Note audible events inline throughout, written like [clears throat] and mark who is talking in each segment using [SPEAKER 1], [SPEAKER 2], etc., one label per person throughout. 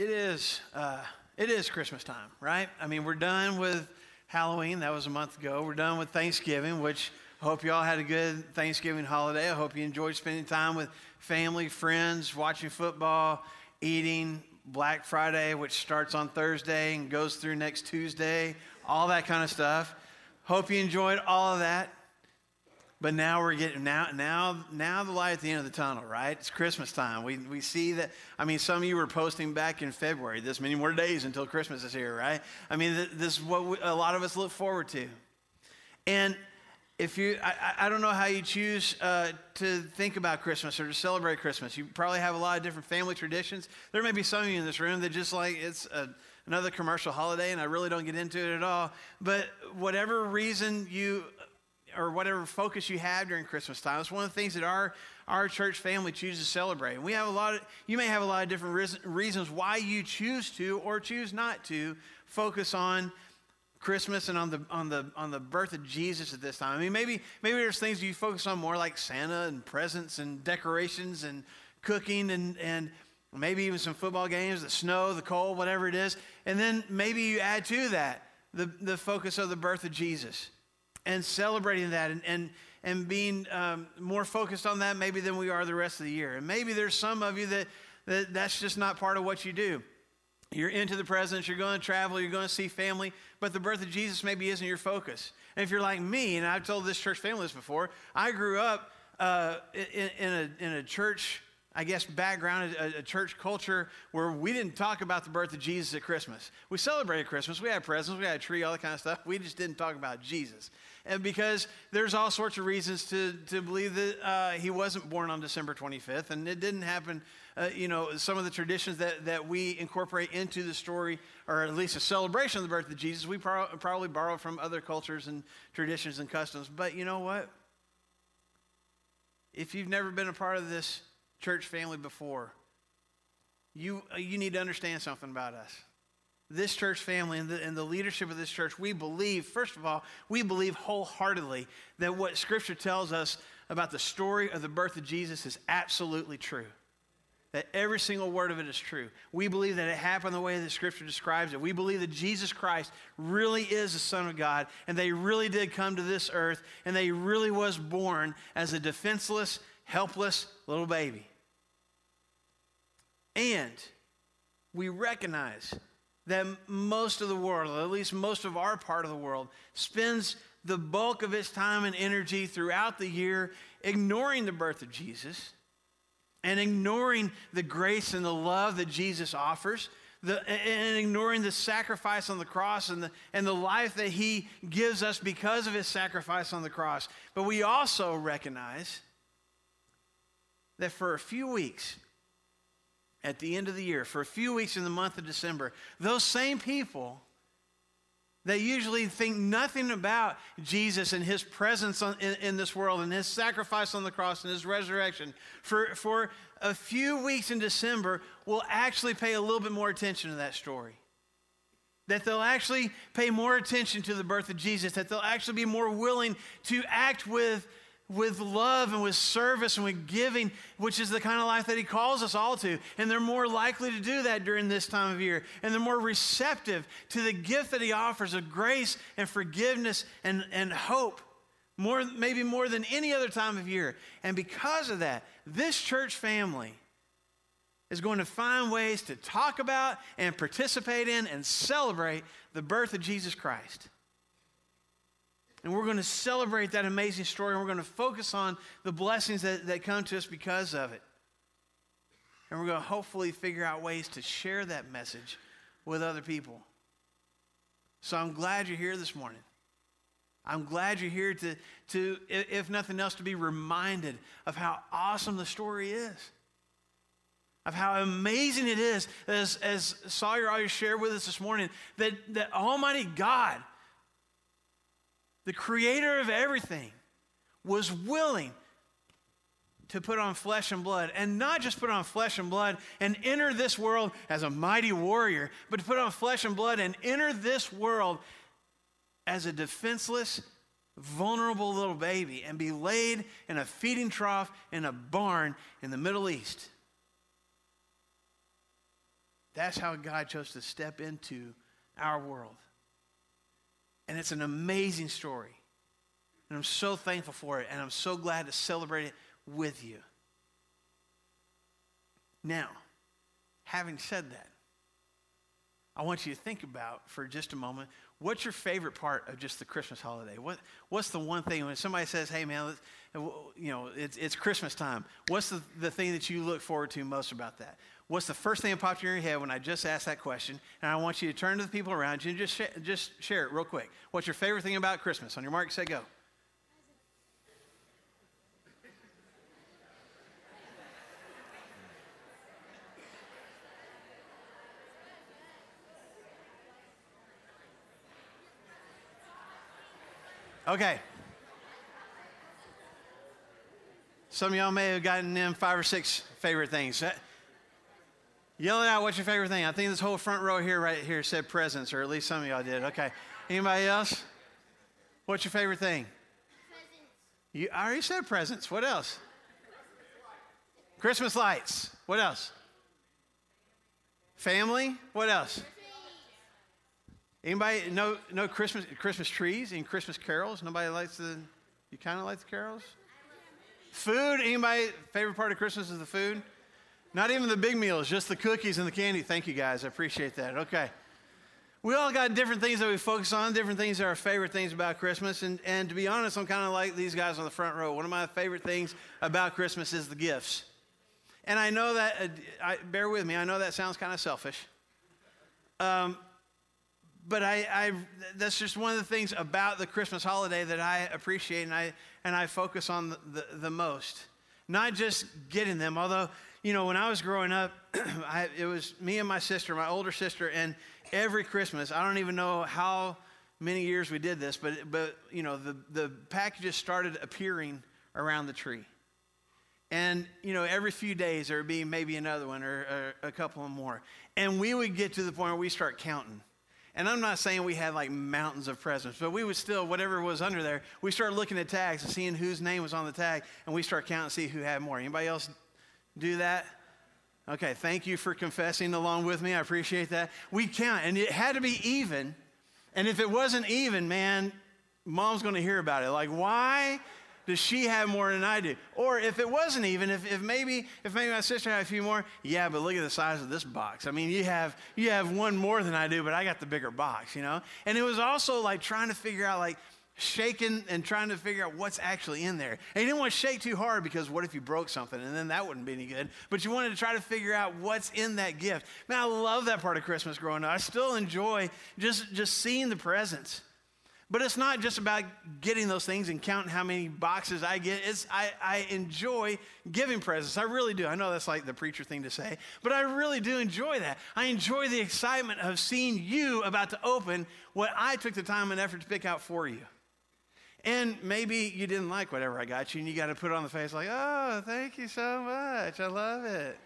[SPEAKER 1] it is uh, it is Christmas time, right? I mean, we're done with Halloween. That was a month ago. We're done with Thanksgiving, which I hope you all had a good Thanksgiving holiday. I hope you enjoyed spending time with family, friends, watching football, eating. Black Friday, which starts on Thursday and goes through next Tuesday, all that kind of stuff. Hope you enjoyed all of that. But now we're getting now now now the light at the end of the tunnel, right? It's Christmas time. We we see that. I mean, some of you were posting back in February. This many more days until Christmas is here, right? I mean, this is what we, a lot of us look forward to. And if you, I, I don't know how you choose uh, to think about Christmas or to celebrate Christmas. You probably have a lot of different family traditions. There may be some of you in this room that just like it's a, another commercial holiday, and I really don't get into it at all. But whatever reason you or whatever focus you have during Christmas time. It's one of the things that our, our church family chooses to celebrate. And we have a lot of, you may have a lot of different reasons why you choose to or choose not to focus on Christmas and on the, on the, on the birth of Jesus at this time. I mean, maybe, maybe there's things you focus on more like Santa and presents and decorations and cooking and, and maybe even some football games, the snow, the cold, whatever it is. And then maybe you add to that the, the focus of the birth of Jesus and celebrating that and, and, and being um, more focused on that maybe than we are the rest of the year. And maybe there's some of you that, that that's just not part of what you do. You're into the presence, you're going to travel, you're going to see family, but the birth of Jesus maybe isn't your focus. And if you're like me, and I've told this church family this before, I grew up uh, in, in, a, in a church I guess, background, a, a, church culture where we didn't talk about the birth of Jesus at Christmas. We celebrated Christmas, we had presents, we had a tree, all that kind of stuff. We just didn't talk about Jesus. And because there's all sorts of reasons to, to believe that uh, he wasn't born on December 25th, and it didn't happen. Uh, you know, some of the traditions that, that we incorporate into the story, or at least a celebration of the birth of Jesus, we pro- probably borrow from other cultures and traditions and customs. But you know what? If you've never been a part of this church family before, you, you need to understand something about us. This church family and the, and the leadership of this church, we believe, first of all, we believe wholeheartedly that what Scripture tells us about the story of the birth of Jesus is absolutely true. That every single word of it is true. We believe that it happened the way that Scripture describes it. We believe that Jesus Christ really is the Son of God, and they really did come to this earth, and they really was born as a defenseless, helpless little baby. And we recognize that most of the world, at least most of our part of the world, spends the bulk of its time and energy throughout the year ignoring the birth of Jesus and ignoring the grace and the love that Jesus offers. The, and ignoring the sacrifice on the cross and the, and the life that he gives us because of his sacrifice on the cross. But we also recognize that for a few weeks, at the end of the year, for a few weeks in the month of December, those same people that usually think nothing about Jesus and his presence on, in, in, this world and his sacrifice on the cross and his resurrection, for, for a few weeks in December, will actually pay a little bit more attention to that story. That they'll actually pay more attention to the birth of Jesus, that they'll actually be more willing to act with with love and with service and with giving, which is the kind of life that He calls us all to. And they're more likely to do that during this time of year. And they're more receptive to the gift that He offers of grace and forgiveness and, and hope, more, maybe more than any other time of year. And because of that, this church family is going to find ways to talk about and participate in and celebrate the birth of Jesus Christ. And we're going to celebrate that amazing story and we're going to focus on the blessings that, that come to us because of it. And we're going to hopefully figure out ways to share that message with other people. So I'm glad you're here this morning. I'm glad you're here to, to, if nothing else, to be reminded of how awesome the story is. Of how amazing it is, as, as Sawyer always shared with us this morning, that, that Almighty God the creator of everything, was willing to put on flesh and blood, and not just put on flesh and blood and enter this world as a mighty warrior, but to put on flesh and blood and enter this world as a defenseless, vulnerable little baby and be laid in a feeding trough in a barn in the Middle East. That's how God chose to step into our world. And it's an amazing story. And I'm so thankful for it, and I'm so glad to celebrate it with you. Now, having said that, I want you to think about for just a moment what's your favorite part of just the Christmas holiday? What, what's the one thing when somebody says, hey, man, you know, it's, it's Christmas time? What's the, the thing that you look forward to most about that? What's the first thing that popped in your head when I just asked that question? And I want you to turn to the people around you and just, sh- just share it real quick. What's your favorite thing about Christmas? On your mark, say go. Okay. Some of y'all may have gotten in five or six favorite things. Uh, Yell it out. What's your favorite thing? I think this whole front row here, right here, said presents, or at least some of y'all did. Okay. Anybody else? What's your favorite thing? Presents. You I already said presents. What else? Christmas lights. What else? Family. What else? Anybody know, know Christmas, Christmas trees and Christmas carols? Nobody likes the, you kind of like the carols? Food. Anybody, favorite part of Christmas is the food? Not even the big meals, just the cookies and the candy. Thank you guys. I appreciate that. Okay. We all got different things that we focus on, different things that are our favorite things about Christmas. And, and to be honest, I'm kind of like these guys on the front row. One of my favorite things about Christmas is the gifts. And I know that, uh, I, bear with me, I know that sounds kind of selfish. Um, but I, I, that's just one of the things about the Christmas holiday that I appreciate and I, and I focus on the, the, the most. Not just getting them, although you know, when I was growing up, [clears throat] I, it was me and my sister, my older sister, and every Christmas, I don't even know how many years we did this, but, but you know, the, the packages started appearing around the tree. And, you know, every few days there would be maybe another one or, or a couple more. And we would get to the point where we start counting. And I'm not saying we had like mountains of presents, but we would still, whatever was under there, we started looking at tags and seeing whose name was on the tag, and we start counting to see who had more. Anybody else do that? Okay, thank you for confessing along with me. I appreciate that. We count, and it had to be even. And if it wasn't even, man, mom's to hear about it. Like, why does she have more than I do? Or if it wasn't even, if, if maybe if maybe my sister had a few more, yeah, but look at the size of this box. I mean, you have you have one more than I do, but I got the bigger box, you know. And it was also like trying to figure out like shaking and trying to figure out what's actually in there. And you didn't want to shake too hard because what if you broke something and then that wouldn't be any good. But you wanted to try to figure out what's in that gift. Man, I love that part of Christmas growing up. I still enjoy just, just seeing the presents. But it's not just about getting those things and counting how many boxes I get. It's, I, I enjoy giving presents. I really do. I know that's like the preacher thing to say, but I really do enjoy that. I enjoy the excitement of seeing you about to open what I took the time and effort to pick out for you. And maybe you didn't like whatever I got you, and you got to put on the face like, oh, thank you so much. I love it.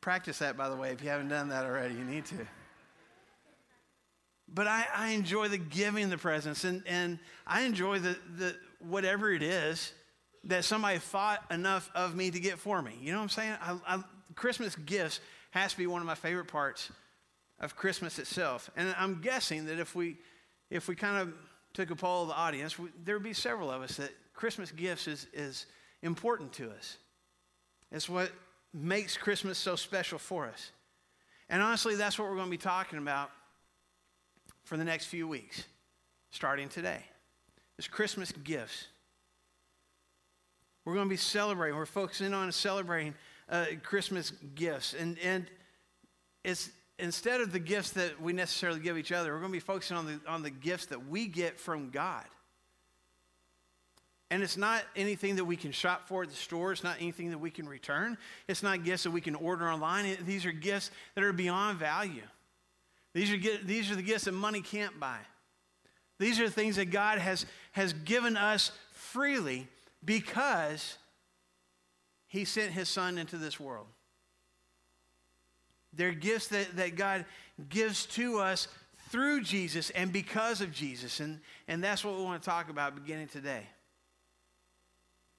[SPEAKER 1] Practice that, by the way, if you haven't done that already. You need to. But I, I enjoy the giving the presents, and, and I enjoy the, the whatever it is that somebody thought enough of me to get for me. You know what I'm saying? I, I, Christmas gifts has to be one of my favorite parts of Christmas itself. And I'm guessing that if we, if we kind of took a poll of the audience, there would be several of us that Christmas gifts is, is important to us. It's what makes Christmas so special for us. And honestly, that's what we're going to be talking about for the next few weeks, starting today. Is Christmas gifts. We're going to be celebrating, we're focusing on celebrating uh, Christmas gifts. And, and it's, instead of the gifts that we necessarily give each other, we're going to be focusing on the, on the gifts that we get from God. And it's not anything that we can shop for at the store. It's not anything that we can return. It's not gifts that we can order online. These are gifts that are beyond value. These are, these are the gifts that money can't buy. These are the things that God has, has given us freely because He sent His Son into this world. They're gifts that, that God gives to us through Jesus and because of Jesus. And, and that's what we want to talk about beginning today.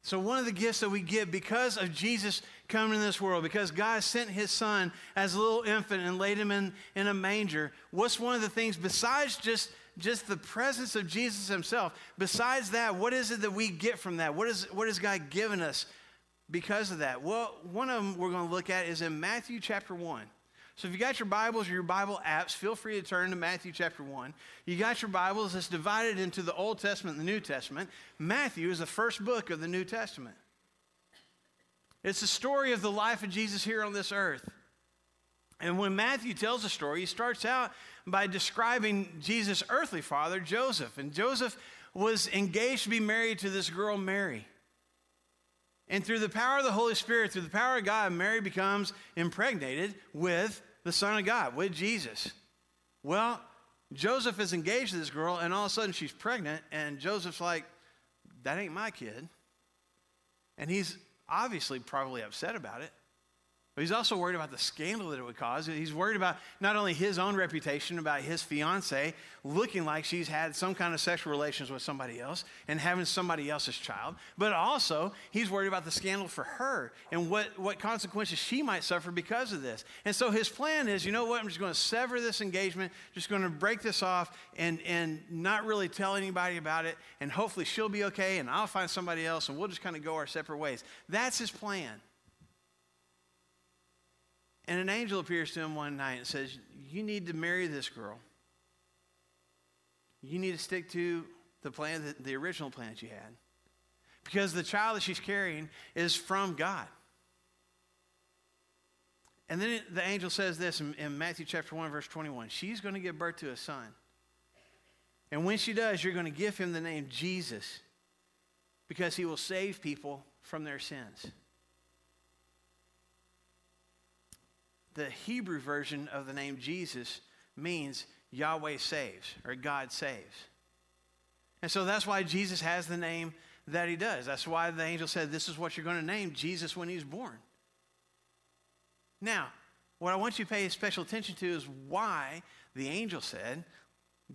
[SPEAKER 1] So, one of the gifts that we get because of Jesus coming in this world, because God sent his son as a little infant and laid him in, in a manger, what's one of the things besides just, just the presence of Jesus himself? Besides that, what is it that we get from that? What, is, what has God given us because of that? Well, one of them we're going to look at is in Matthew chapter 1. So if you got your Bibles or your Bible apps, feel free to turn to Matthew chapter 1. You got your Bibles, it's divided into the Old Testament and the New Testament. Matthew is the first book of the New Testament. It's the story of the life of Jesus here on this earth. And when Matthew tells the story, he starts out by describing Jesus' earthly father, Joseph. And Joseph was engaged to be married to this girl, Mary. And through the power of the Holy Spirit, through the power of God, Mary becomes impregnated with the Son of God with Jesus. Well, Joseph is engaged to this girl, and all of a sudden she's pregnant, and Joseph's like, That ain't my kid. And he's obviously probably upset about it. But he's also worried about the scandal that it would cause. He's worried about not only his own reputation, about his fiance looking like she's had some kind of sexual relations with somebody else and having somebody else's child, but also he's worried about the scandal for her and what, what consequences she might suffer because of this. And so his plan is you know what? I'm just going to sever this engagement, just going to break this off and, and not really tell anybody about it, and hopefully she'll be okay and I'll find somebody else and we'll just kind of go our separate ways. That's his plan. And an angel appears to him one night and says, You need to marry this girl. You need to stick to the plan, that, the original plan that you had. Because the child that she's carrying is from God. And then the angel says this in, in Matthew chapter 1, verse 21 She's going to give birth to a son. And when she does, you're going to give him the name Jesus because he will save people from their sins. The Hebrew version of the name Jesus means Yahweh saves or God saves. And so that's why Jesus has the name that he does. That's why the angel said, This is what you're going to name Jesus when he's born. Now, what I want you to pay special attention to is why the angel said,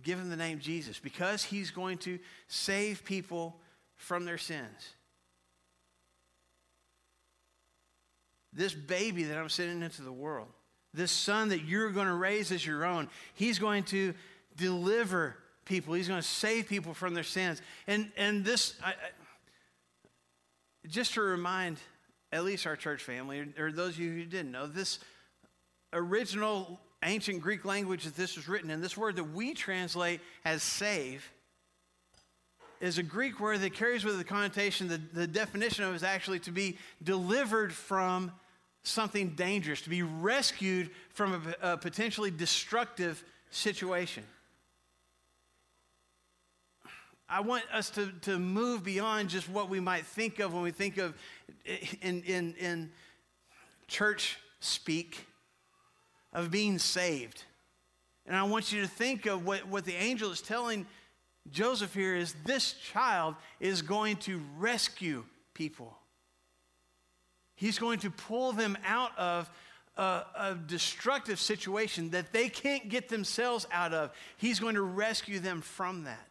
[SPEAKER 1] Give him the name Jesus, because he's going to save people from their sins. This baby that I'm sending into the world, this son that you're going to raise as your own, he's going to deliver people. He's going to save people from their sins. And, and this, I, I, just to remind at least our church family, or, those of you who didn't know, this original ancient Greek language that this was written in, this word that we translate as save, is a Greek word that carries with it the connotation, the, the definition of is actually to be delivered from something dangerous, to be rescued from a, a potentially destructive situation. I want us to, to move beyond just what we might think of when we think of in, in, in church speak of being saved. And I want you to think of what, what the angel is telling Joseph here is this child is going to rescue people. He's going to pull them out of a, a, destructive situation that they can't get themselves out of. He's going to rescue them from that.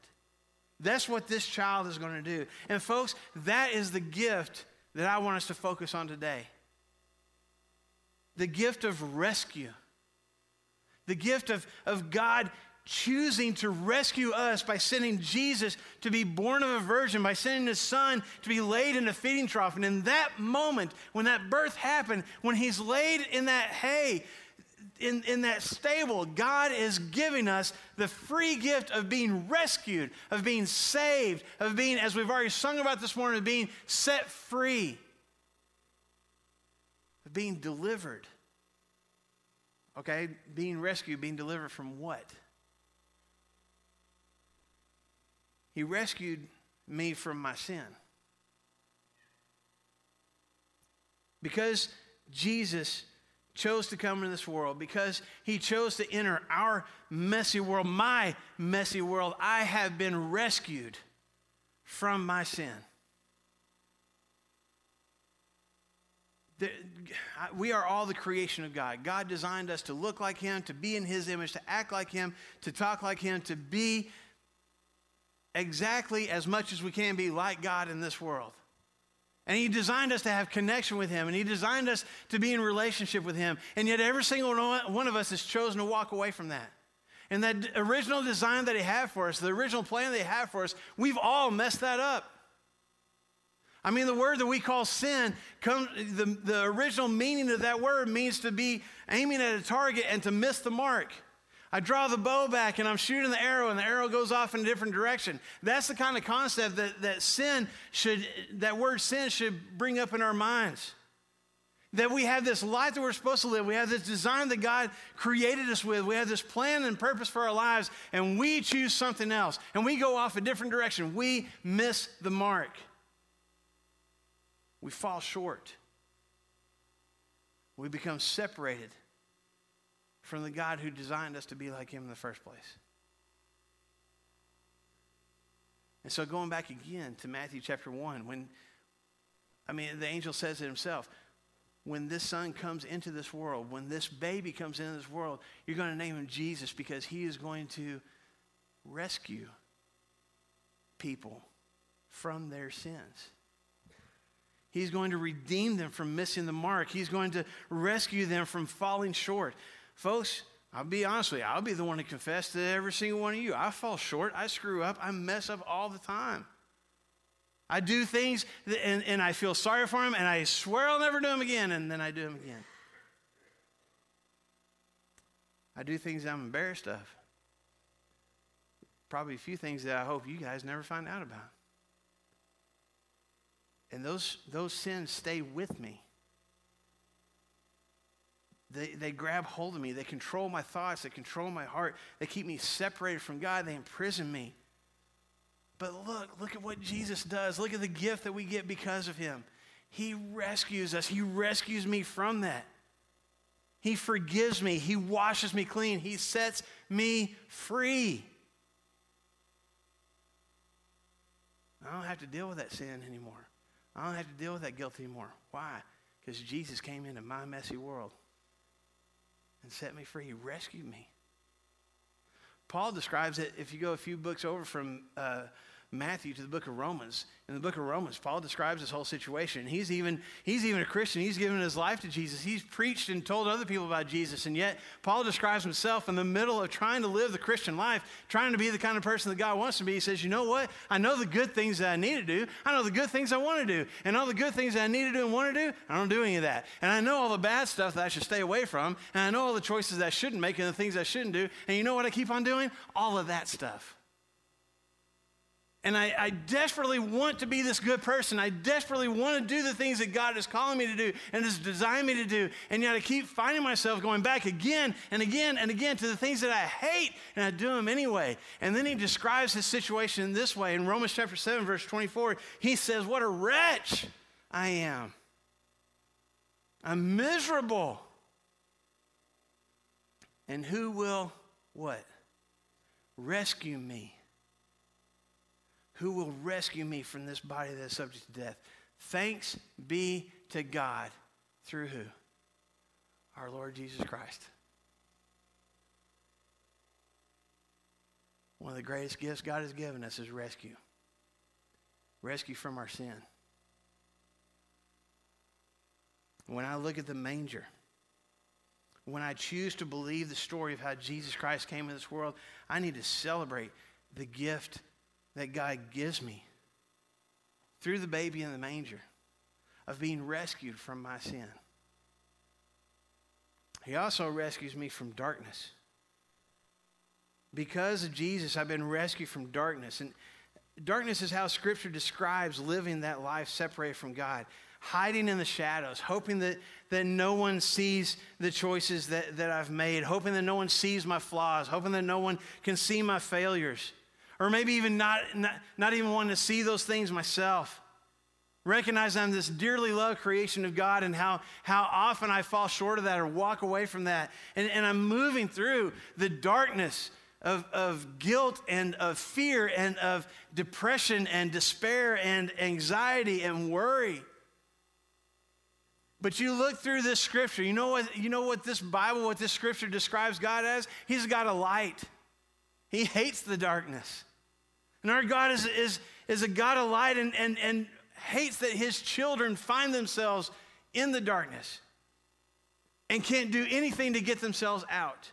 [SPEAKER 1] That's what this child is going to do. And, folks, that is the gift that I want us to focus on today the gift of rescue, the gift of, of God choosing to rescue us by sending Jesus to be born of a virgin, by sending his son to be laid in a feeding trough. And in that moment, when that birth happened, when he's laid in that hay, in, in that stable, God is giving us the free gift of being rescued, of being saved, of being, as we've already sung about this morning, of being set free, of being delivered. Okay? Being rescued, being delivered from what? He rescued me from my sin. Because Jesus chose to come into this world, because he chose to enter our messy world, my messy world, I have been rescued from my sin. we are all the creation of God. God designed us to look like Him, to be in His image, to act like Him, to talk like Him, to be exactly as much as we can be like God in this world. And He designed us to have connection with Him, and He designed us to be in relationship with Him. And yet, every single one of us has chosen to walk away from that. And that original design that He had for us, the original plan that He had for us, we've all messed that up. I mean, the word that we call sin, comes, the, the original meaning of that word means to be aiming at a target and to miss the mark. I draw the bow back and I'm shooting the arrow, and the arrow goes off in a different direction. That's the kind of concept that, that sin should, that word sin should bring up in our minds. That we have this life that we're supposed to live. We have this design that God created us with. We have this plan and purpose for our lives, and we choose something else. And we go off a different direction. We miss the mark. We fall short. We become separated from the God who designed us to be like Him in the first place. And so, going back again to Matthew chapter 1, when, I mean, the angel says it himself when this son comes into this world, when this baby comes into this world, you're going to name him Jesus because he is going to rescue people from their sins. He's going to redeem them from missing the mark. He's going to rescue them from falling short. Folks, I'll be honest with you, I'll be the one to confess to every single one of you. I fall short, I screw up, I mess up all the time. I do things and, and I feel sorry for them, and I swear I'll never do them again, and then I do them again. I do things I'm embarrassed of. Probably a few things that I hope you guys never find out about. And those, those sins stay with me. They, they grab hold of me. They control my thoughts. They control my heart. They keep me separated from God. They imprison me. But look, look at what Jesus does. Look at the gift that we get because of him. He rescues us, He rescues me from that. He forgives me, He washes me clean, He sets me free. I don't have to deal with that sin anymore. I don't have to deal with that guilt anymore. Why? Because Jesus came into my messy world and set me free. He rescued me. Paul describes it, if you go a few books over from uh, Matthew to the book of Romans. In the book of Romans, Paul describes this whole situation. He's even, he's even a Christian. He's given his life to Jesus. He's preached and told other people about Jesus. And yet, Paul describes himself in the middle of trying to live the Christian life, trying to be the kind of person that God wants to be. He says, You know what? I know the good things that I need to do. I know the good things I want to do. And all the good things that I need to do and want to do, I don't do any of that. And I know all the bad stuff that I should stay away from. And I know all the choices that I shouldn't make and the things I shouldn't do. And you know what I keep on doing? All of that stuff. And I, I, desperately want to be this good person. I desperately want to do the things that God is calling me to do and has designed me to do. And yet I keep finding myself going back again and again and again to the things that I hate, and I do them anyway. And then he describes his situation this way. In Romans chapter 7, verse 24, he says, What a wretch I am. I'm miserable. And who will what? Rescue me who will rescue me from this body that is subject to death. Thanks be to God through who? Our Lord Jesus Christ. One of the greatest gifts God has given us is rescue. Rescue from our sin. When I look at the manger, when I choose to believe the story of how Jesus Christ came into this world, I need to celebrate the gift that God gives me through the baby in the manger of being rescued from my sin. He also rescues me from darkness. Because of Jesus, I've been rescued from darkness. And darkness is how Scripture describes living that life separated from God, hiding in the shadows, hoping that, that no one sees the choices that, that I've made, hoping that no one sees my flaws, hoping that no one can see my failures or maybe even not, not, not even wanting to see those things myself. Recognize I'm this dearly loved creation of God and how, how often I fall short of that or walk away from that. And, and I'm moving through the darkness of, of guilt and of fear and of depression and despair and anxiety and worry. But you look through this scripture, you know what, you know what this Bible, what this scripture describes God as? He's got a light. He hates the darkness. And our God is, is, is a God of light, and, and, and hates that his children find themselves in the darkness and can't do anything to get themselves out.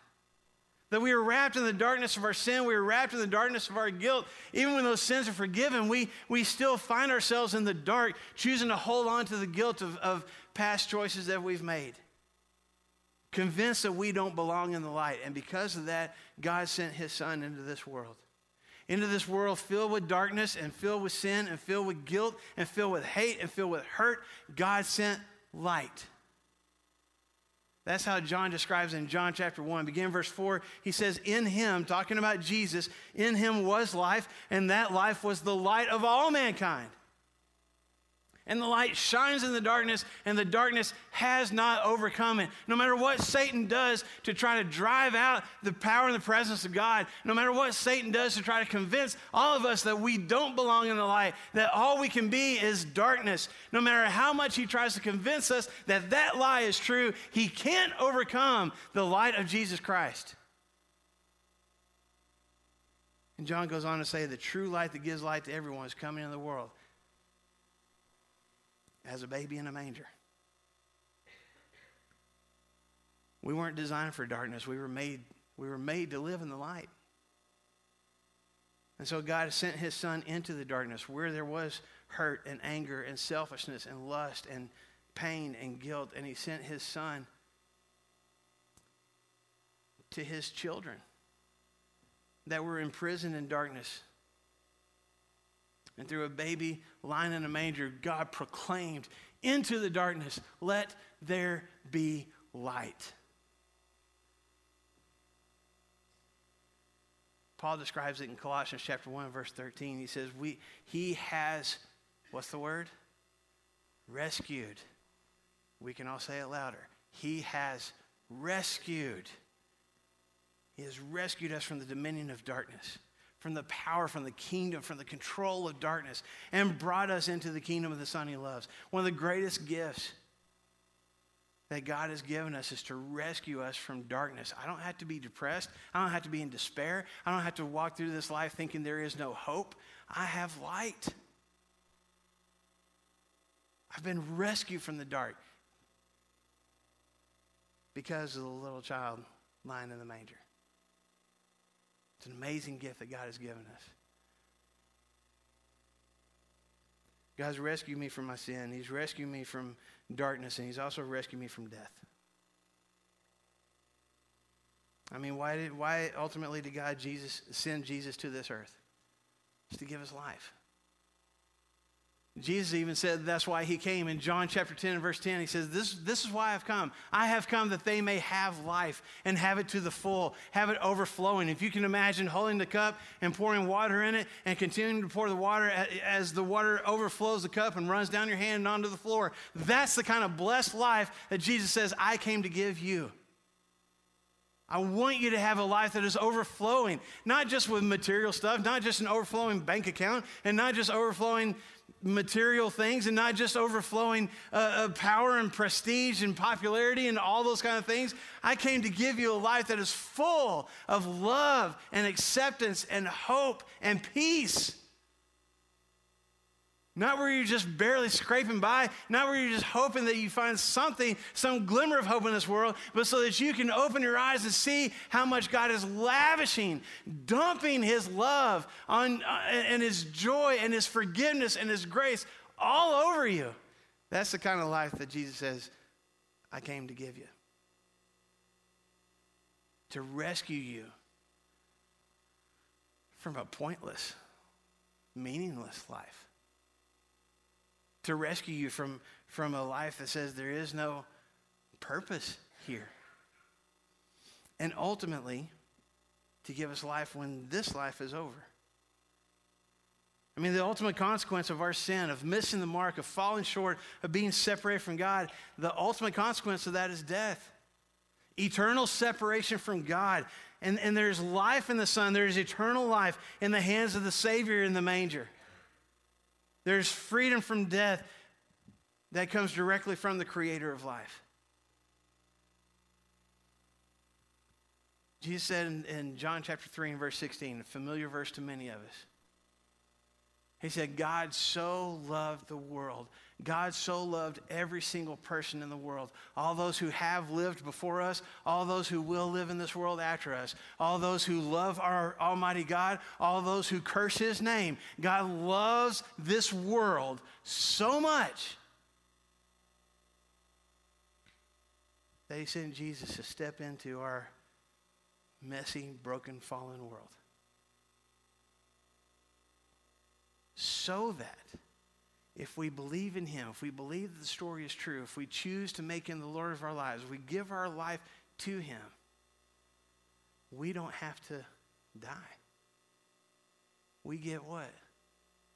[SPEAKER 1] That we are wrapped in the darkness of our sin, we are wrapped in the darkness of our guilt. Even when those sins are forgiven, we, we still find ourselves in the dark, choosing to hold on to the guilt of, of past choices that we've made. Convinced that we don't belong in the light. And because of that, God sent his son into this world. Into this world filled with darkness and filled with sin and filled with guilt and filled with hate and filled with hurt, God sent light. That's how John describes in John chapter 1. Begin verse 4. He says, In him, talking about Jesus, in him was life, and that life was the light of all mankind. And the light shines in the darkness, and the darkness has not overcome it. No matter what Satan does to try to drive out the power and the presence of God, no matter what Satan does to try to convince all of us that we don't belong in the light, that all we can be is darkness, no matter how much he tries to convince us that that lie is true, he can't overcome the light of Jesus Christ. And John goes on to say, the true light that gives light to everyone is coming in the world as a baby in a manger. We weren't designed for darkness. We were made, we were made to live in the light. And so God sent his son into the darkness where there was hurt and anger and selfishness and lust and pain and guilt. And he sent his son to his children that were imprisoned in darkness and through a baby lying in a manger, God proclaimed into the darkness, let there be light. Paul describes it in Colossians chapter 1, verse 13. He says, we, He has, what's the word? Rescued. We can all say it louder. He has rescued. He has rescued us from the dominion of darkness from the power, from the kingdom, from the control of darkness, and brought us into the kingdom of the Son he loves. One of the greatest gifts that God has given us is to rescue us from darkness. I don't have to be depressed. I don't have to be in despair. I don't have to walk through this life thinking there is no hope. I have light. I've been rescued from the dark because of the little child lying in the manger. It's an amazing gift that God has given us. God's rescued me from my sin. He's rescued me from darkness, and He's also rescued me from death. I mean, why did why ultimately did God Jesus send Jesus to this earth? It's to give us life. Jesus even said that's why he came. In John chapter 10 and verse 10, he says, this, this is why I've come. I have come that they may have life and have it to the full, have it overflowing. If you can imagine holding the cup and pouring water in it and continuing to pour the water as the water overflows the cup and runs down your hand and onto the floor, that's the kind of blessed life that Jesus says, I came to give you. I want you to have a life that is overflowing, not just with material stuff, not just an overflowing bank account, and not just overflowing material things and not just overflowing uh, power and prestige and popularity and all those kind of things. I came to give you a life that is full of love and acceptance and hope and peace. Not where you're just barely scraping by, not where you're just hoping that you find something, some glimmer of hope in this world, but so that you can open your eyes and see how much God is lavishing, dumping His love on, uh, and His joy and His forgiveness and His grace all over you. That's the kind of life that Jesus says, I came to give you. To rescue you from a pointless, meaningless life to rescue you from, from a life that says there is no purpose here. And ultimately, to give us life when this life is over. I mean, the ultimate consequence of our sin, of missing the mark, of falling short, of being separated from God, the ultimate consequence of that is death. Eternal separation from God. And, and there's life in the Son, there's eternal life in the hands of the Savior in the manger. There's freedom from death that comes directly from the creator of life. Jesus said in, in, John chapter 3 and verse 16, a familiar verse to many of us. He said, God so loved the world. God so loved every single person in the world. All those who have lived before us, all those who will live in this world after us, all those who love our Almighty God, all those who curse His name. God loves this world so much that He sent Jesus to step into our messy, broken, fallen world. so that if we believe in Him, if we believe that the story is true, if we choose to make Him the Lord of our lives, if we give our life to Him, we don't have to die. We get what?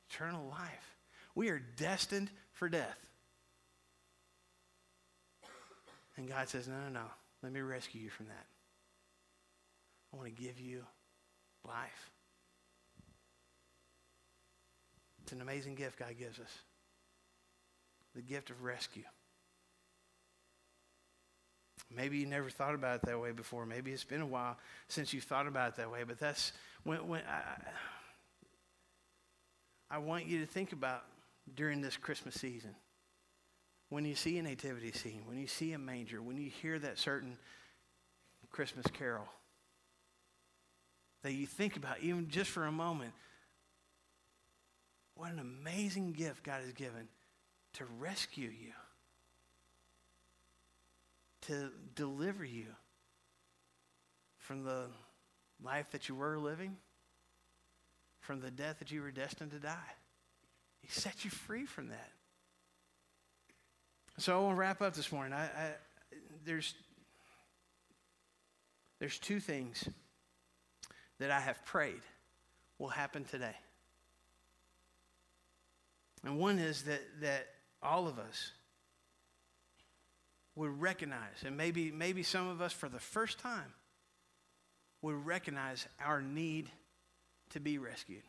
[SPEAKER 1] Eternal life. We are destined for death. And God says, No, no, no. Let me rescue you from that. I want to give you life. It's an amazing gift God gives us the gift of rescue. Maybe you never thought about it that way before. Maybe it's been a while since you thought about it that way, but that's when, when I, I want you to think about during this Christmas season. When you see a nativity scene, when you see a manger, when you hear that certain Christmas carol, that you think about, even just for a moment, what an amazing gift God has given to rescue you, to deliver you from the life that you were living, from the death that you were destined to die. He set you free from that. So I want to wrap up this morning. I, I, there's, there's two things that I have prayed will happen today. And one is that, that all of us would recognize, and maybe, maybe some of us for the first time would recognize our need to be rescued.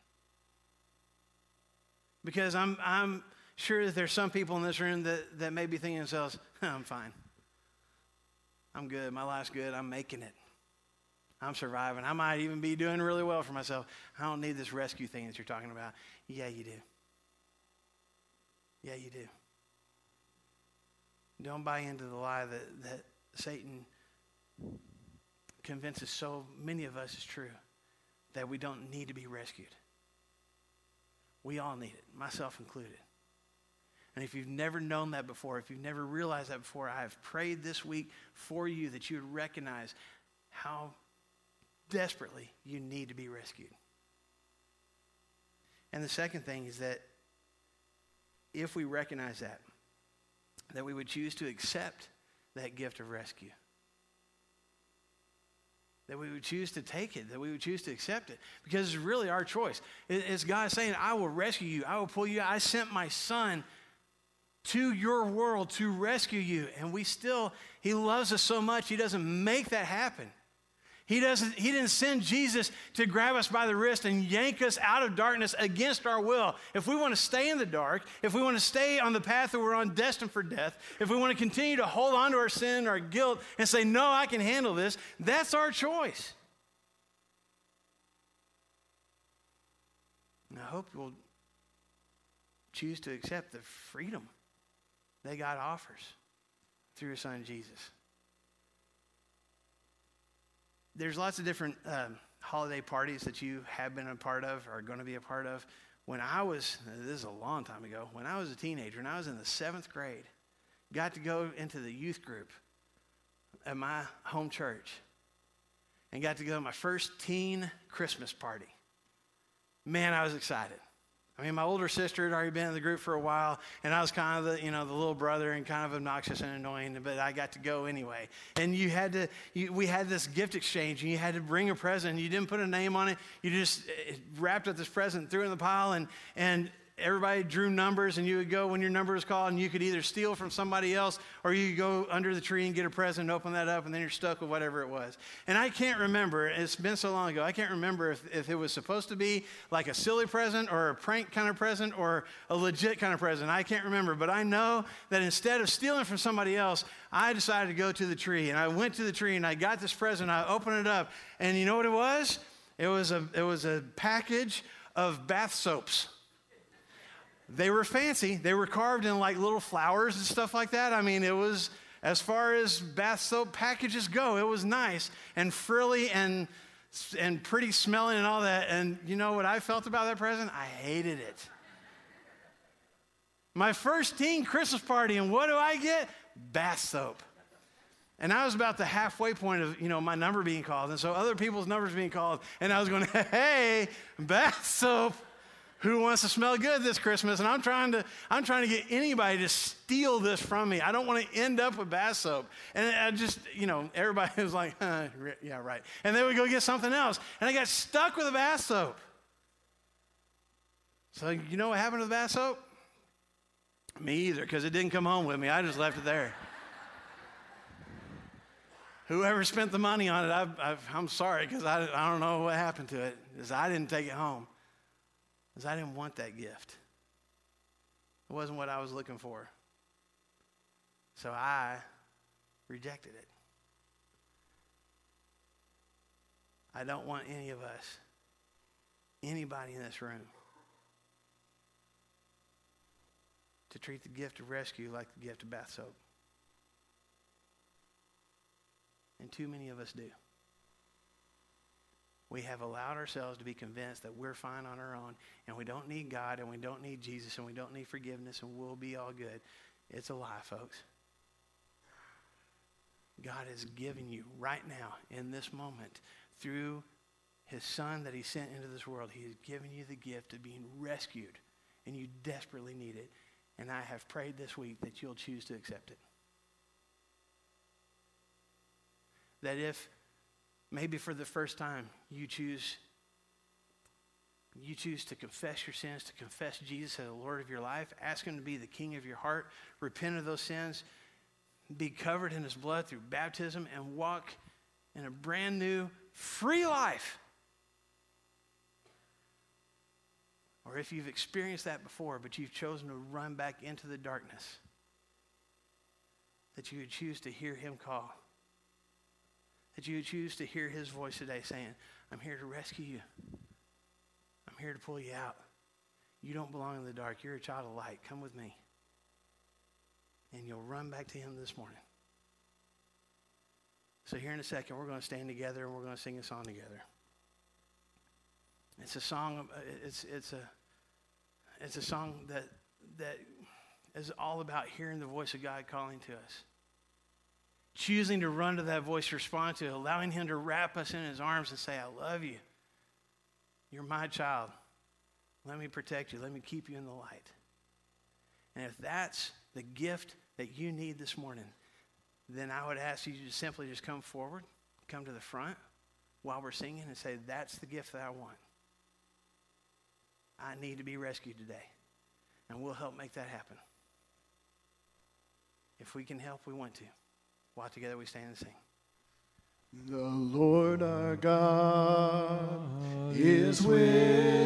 [SPEAKER 1] Because I'm, I'm sure that there's some people in this room that, that may be thinking themselves, I'm fine. I'm good. My life's good. I'm making it. I'm surviving. I might even be doing really well for myself. I don't need this rescue thing that you're talking about. Yeah, you do. Yeah, you do. Don't buy into the lie that, that Satan convinces so many of us is true that we don't need to be rescued. We all need it, myself included. And if you've never known that before, if you've never realized that before, I have prayed this week for you that you would recognize how desperately you need to be rescued. And the second thing is that if we recognize that, that we would choose to accept that gift of rescue. That we would choose to take it, that we would choose to accept it, because it's really our choice. It's God saying, I will rescue you, I will pull you out. I sent my son to your world to rescue you. And we still, he loves us so much, he doesn't make that happen. He, doesn't, he didn't send Jesus to grab us by the wrist and yank us out of darkness against our will. If we want to stay in the dark, if we want to stay on the path that we're on, destined for death, if we want to continue to hold on to our sin, our guilt, and say, No, I can handle this, that's our choice. And I hope you'll choose to accept the freedom that God offers through his son Jesus there's lots of different um, holiday parties that you have been a part of or are going to be a part of. When I was, this is a long time ago, when I was a teenager and I was in the seventh grade, got to go into the youth group at my home church and got to go to my first teen Christmas party. Man, I was excited. I mean, my older sister had already been in the group for a while, and I was kind of the, you know, the little brother and kind of obnoxious and annoying, but I got to go anyway. And you had to, you, we had this gift exchange, and you had to bring a present. You didn't put a name on it. You just eh, wrapped up this present, threw it in the pile, and, and everybody drew numbers and you would go when your number was called and you could either steal from somebody else or you could go under the tree and get a present and open that up and then you're stuck with whatever it was. And i can't remember it's been so long ago i can't remember if, if it was supposed to be like a silly present or a prank kind of present or a legit kind of present i can't remember. But i know that instead of stealing from somebody else i decided to go to the tree and i went to the tree and i got this present i opened it up and you know what it was? It was a, it was a package of bath soaps they were fancy. They were carved in like little flowers and stuff like that. I mean, it was, as far as bath soap packages go, it was nice and frilly and, and pretty smelling and all that. And you know what I felt about that present? I hated it. My first teen Christmas party, and what do I get? Bath soap. And I was about the halfway point of, you know, my number being called. And so other people's numbers being called. And I was going, [laughs] hey, bath soap who wants to smell good this Christmas? And I'm trying to, I'm trying to get anybody to steal this from me. I don't want to end up with bath soap. And I just, you know, everybody [laughs] was like, huh, yeah, right. And then we go get something else. And I got stuck with the bath soap. So you know what happened to the bath soap? Me either, because it didn't come home with me. I just left it there. Whoever spent the money on it, i am sorry, because I, I don't know what happened to it, because I didn't take it home because I didn't want that gift. It wasn't what I was looking for. So I rejected it. I don't want any of us, anybody in this room, to treat the gift of rescue like the gift of bath soap. And too many of us do we have allowed ourselves to be convinced that we're fine on our own and we don't need God and we don't need Jesus and we don't need forgiveness and we'll be all good. It's a lie, folks. God has given you right now, in this moment, through his son that he sent into this world, he has given you the gift of being rescued and you desperately need it. And I have prayed this week that you'll choose to accept it. That if Maybe for the first time, you choose you choose to confess your sins, to confess Jesus as the Lord of your life, ask him to be the king of your heart, repent of those sins, be covered in his blood through baptism and walk in a brand new free life. Or if you've experienced that before, but you've chosen to run back into the darkness, that you would choose to hear him call that you would choose to hear his voice today saying, I'm here to rescue you. I'm here to pull you out. You don't belong in the dark. You're a child of light. Come with me. And you'll run back to him this morning. So, here in a second, we're going to stand together and we're going to sing a song together. It's a song, uh, it's, it's, a, it's a song that, that is all about hearing the voice of God calling to us choosing to run to that voice, respond to it, allowing Him to wrap us in His arms and say, I love you. You're my child. Let me protect you. Let me keep you in the light. And if that's the gift that you need this morning, then I would ask you to simply just come forward, come to the front while we're singing and say, That's the gift that I want. I need to be rescued today. And we'll help make that happen. If we can help, we want to. While together we stand and sing.
[SPEAKER 2] The Lord our God is with